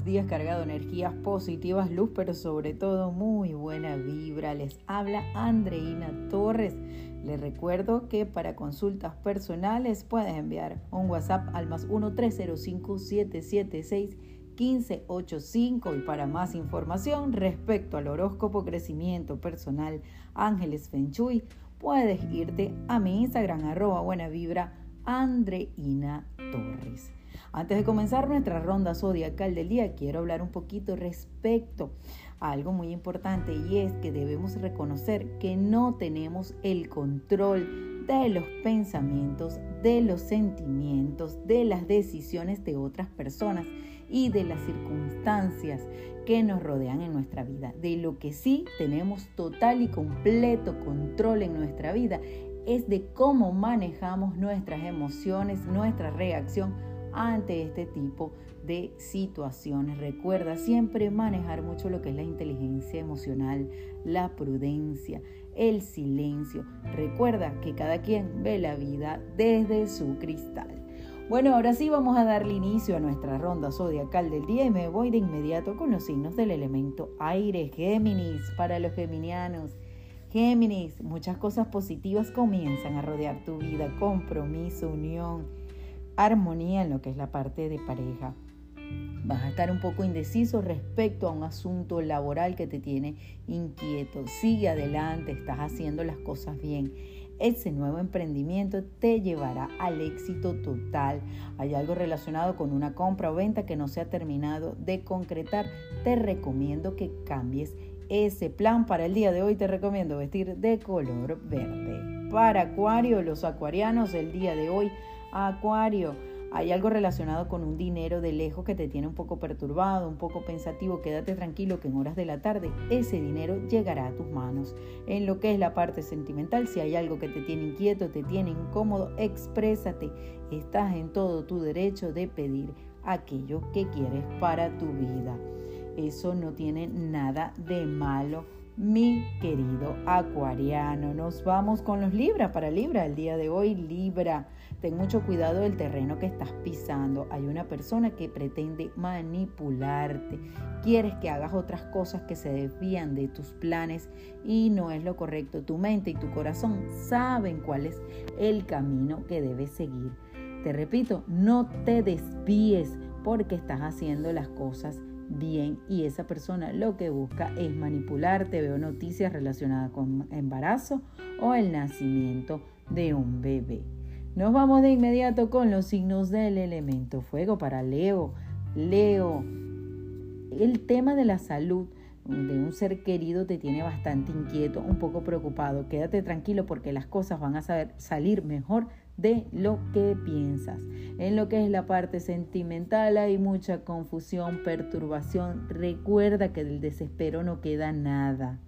días cargado energías positivas, luz, pero sobre todo muy buena vibra. Les habla Andreina Torres. Les recuerdo que para consultas personales puedes enviar un WhatsApp al más 1-305-776-1585 y para más información respecto al horóscopo crecimiento personal Ángeles Fenchui, puedes irte a mi Instagram arroba buena vibra Andreina Torres. Antes de comenzar nuestra ronda zodiacal del día, quiero hablar un poquito respecto a algo muy importante y es que debemos reconocer que no tenemos el control de los pensamientos, de los sentimientos, de las decisiones de otras personas y de las circunstancias que nos rodean en nuestra vida. De lo que sí tenemos total y completo control en nuestra vida es de cómo manejamos nuestras emociones, nuestra reacción ante este tipo de situaciones. Recuerda siempre manejar mucho lo que es la inteligencia emocional, la prudencia, el silencio. Recuerda que cada quien ve la vida desde su cristal. Bueno, ahora sí vamos a darle inicio a nuestra ronda zodiacal del día me voy de inmediato con los signos del elemento aire. Géminis, para los geminianos. Géminis, muchas cosas positivas comienzan a rodear tu vida. Compromiso, unión armonía en lo que es la parte de pareja. Vas a estar un poco indeciso respecto a un asunto laboral que te tiene inquieto. Sigue adelante, estás haciendo las cosas bien. Ese nuevo emprendimiento te llevará al éxito total. Hay algo relacionado con una compra o venta que no se ha terminado de concretar. Te recomiendo que cambies ese plan para el día de hoy. Te recomiendo vestir de color verde. Para Acuario, los acuarianos, el día de hoy Acuario, hay algo relacionado con un dinero de lejos que te tiene un poco perturbado, un poco pensativo. Quédate tranquilo que en horas de la tarde ese dinero llegará a tus manos. En lo que es la parte sentimental, si hay algo que te tiene inquieto, te tiene incómodo, exprésate. Estás en todo tu derecho de pedir aquello que quieres para tu vida. Eso no tiene nada de malo mi querido acuariano. Nos vamos con los Libra para Libra el día de hoy. Libra, Ten mucho cuidado del terreno que estás pisando. Hay una persona que pretende manipularte. Quieres que hagas otras cosas que se desvían de tus planes y no es lo correcto. Tu mente y tu corazón saben cuál es el camino que debes seguir. Te repito, no te desvíes porque estás haciendo las cosas bien y esa persona lo que busca es manipularte. Veo noticias relacionadas con embarazo o el nacimiento de un bebé. Nos vamos de inmediato con los signos del elemento fuego para Leo. Leo, el tema de la salud de un ser querido te tiene bastante inquieto, un poco preocupado. Quédate tranquilo porque las cosas van a saber salir mejor de lo que piensas. En lo que es la parte sentimental hay mucha confusión, perturbación. Recuerda que del desespero no queda nada.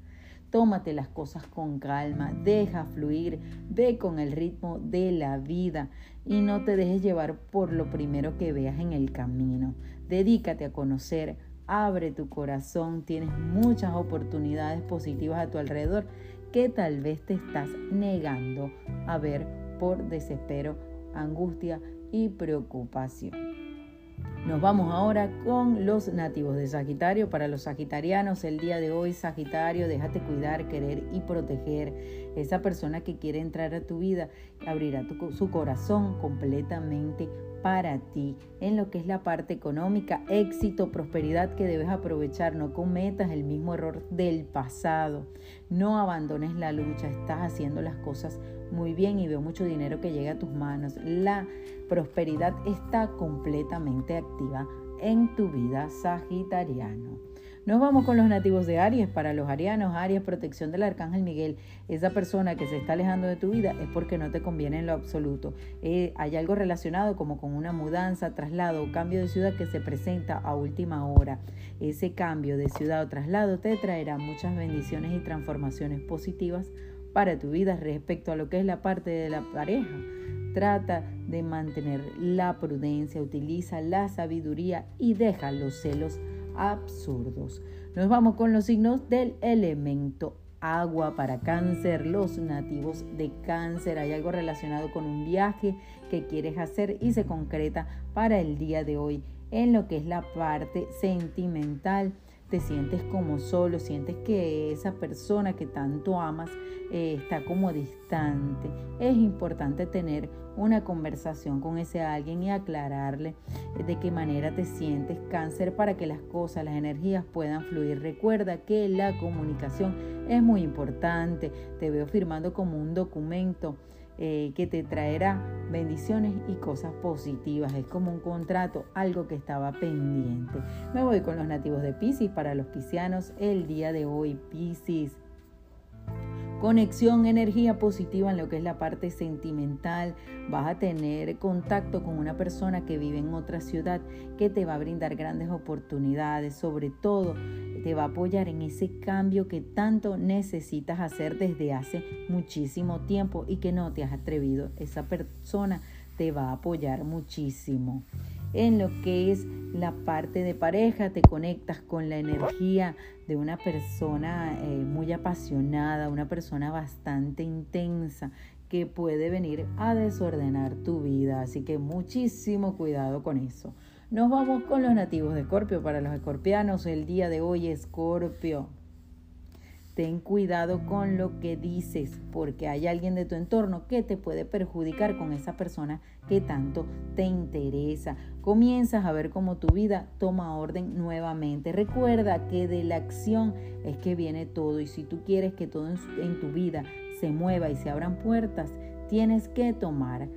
Tómate las cosas con calma, deja fluir, ve con el ritmo de la vida y no te dejes llevar por lo primero que veas en el camino. Dedícate a conocer, abre tu corazón, tienes muchas oportunidades positivas a tu alrededor que tal vez te estás negando a ver por desespero, angustia y preocupación. Nos vamos ahora con los nativos de Sagitario. Para los sagitarianos, el día de hoy, Sagitario, déjate cuidar, querer y proteger. Esa persona que quiere entrar a tu vida abrirá su corazón completamente para ti en lo que es la parte económica, éxito, prosperidad que debes aprovechar. No cometas el mismo error del pasado. No abandones la lucha. Estás haciendo las cosas muy bien y veo mucho dinero que llega a tus manos. La prosperidad está completamente activa en tu vida sagitariano. Nos vamos con los nativos de Aries. Para los arianos, Aries, protección del arcángel Miguel. Esa persona que se está alejando de tu vida es porque no te conviene en lo absoluto. Eh, hay algo relacionado como con una mudanza, traslado o cambio de ciudad que se presenta a última hora. Ese cambio de ciudad o traslado te traerá muchas bendiciones y transformaciones positivas para tu vida respecto a lo que es la parte de la pareja. Trata de mantener la prudencia, utiliza la sabiduría y deja los celos absurdos. Nos vamos con los signos del elemento agua para cáncer, los nativos de cáncer. Hay algo relacionado con un viaje que quieres hacer y se concreta para el día de hoy. en lo que es la parte sentimental te sientes como solo, sientes que esa persona que tanto amas eh, está como distante. Es importante tener una conversación con ese alguien y aclararle de qué manera te sientes cáncer para que las cosas, las energías puedan fluir. Recuerda que la comunicación es muy importante. Te veo firmando como un documento eh, que te traerá bendiciones y cosas positivas. Es como un contrato, algo que estaba pendiente. Me voy con los nativos de Pisces para los piscianos el día de hoy. Pisces conexión, energía positiva en lo que es la parte sentimental. Vas a tener contacto con una persona que vive en otra ciudad que te va a brindar grandes oportunidades. Sobre todo, te va a apoyar en ese cambio que tanto necesitas hacer desde hace muchísimo tiempo y que no te has atrevido. Esa persona te va a apoyar muchísimo en lo que es la parte de pareja, te conectas con la energía de una persona eh, muy apasionada, una persona bastante intensa que puede venir a desordenar tu vida. Así que muchísimo cuidado con eso. Nos vamos con los nativos de Escorpio. Para los escorpianos, el día de hoy, Escorpio. Ten cuidado con lo que dices, porque hay alguien de tu entorno que te puede perjudicar con esa persona que tanto te interesa. Comienzas a ver cómo tu vida toma orden nuevamente. Recuerda que de la acción es que viene todo y si tú quieres que todo en tu vida se mueva y se abran puertas, tienes que tomar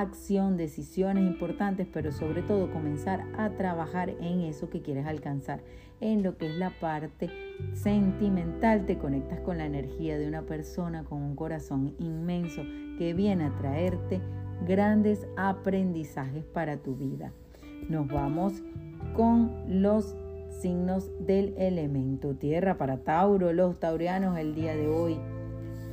acción, decisiones importantes, pero sobre todo comenzar a trabajar en eso que quieres alcanzar. En lo que es la parte sentimental, te conectas con la energía de una persona con un corazón inmenso que viene a traerte grandes aprendizajes para tu vida. Nos vamos con los signos del elemento tierra para Tauro, los taurianos el día de hoy.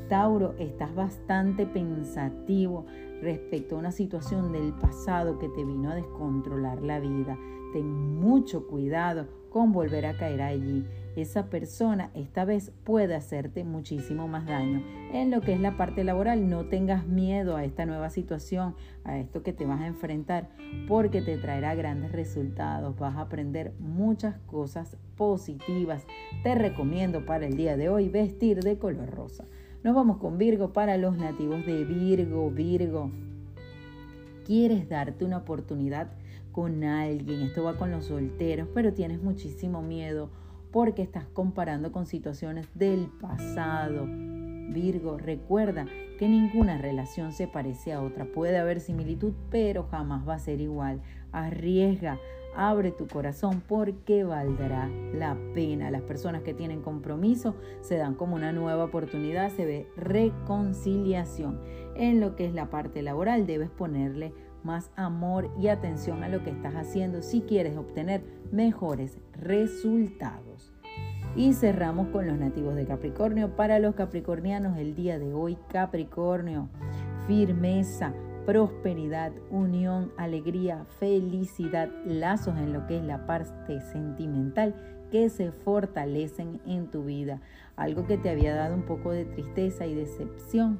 Tauro, estás bastante pensativo respecto a una situación del pasado que te vino a descontrolar la vida. Ten mucho cuidado con volver a caer allí. Esa persona esta vez puede hacerte muchísimo más daño. En lo que es la parte laboral, no tengas miedo a esta nueva situación, a esto que te vas a enfrentar, porque te traerá grandes resultados. Vas a aprender muchas cosas positivas. Te recomiendo para el día de hoy vestir de color rosa. Nos vamos con Virgo para los nativos de Virgo. Virgo, quieres darte una oportunidad con alguien. Esto va con los solteros, pero tienes muchísimo miedo porque estás comparando con situaciones del pasado. Virgo, recuerda que ninguna relación se parece a otra. Puede haber similitud, pero jamás va a ser igual. Arriesga, Abre tu corazón porque valdrá la pena. Las personas que tienen compromiso se dan como una nueva oportunidad, se ve reconciliación. En lo que es la parte laboral debes ponerle más amor y atención a lo que estás haciendo si quieres obtener mejores resultados. Y cerramos con los nativos de Capricornio. Para los capricornianos el día de hoy, Capricornio, firmeza, prosperidad, unión, alegría, felicidad, lazos en lo que es la parte sentimental que se fortalecen en tu vida. Algo que te había dado un poco de tristeza y decepción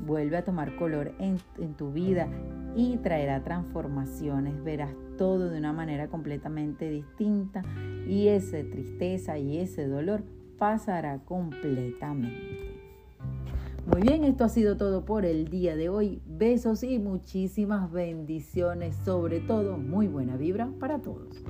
vuelve a tomar color en, en, tu vida y traerá transformaciones. Verás todo de una manera completamente distinta y esa tristeza y ese dolor pasará completamente. Muy bien, esto ha sido todo por el día de hoy. Besos y muchísimas bendiciones, sobre todo muy buena vibra para todos.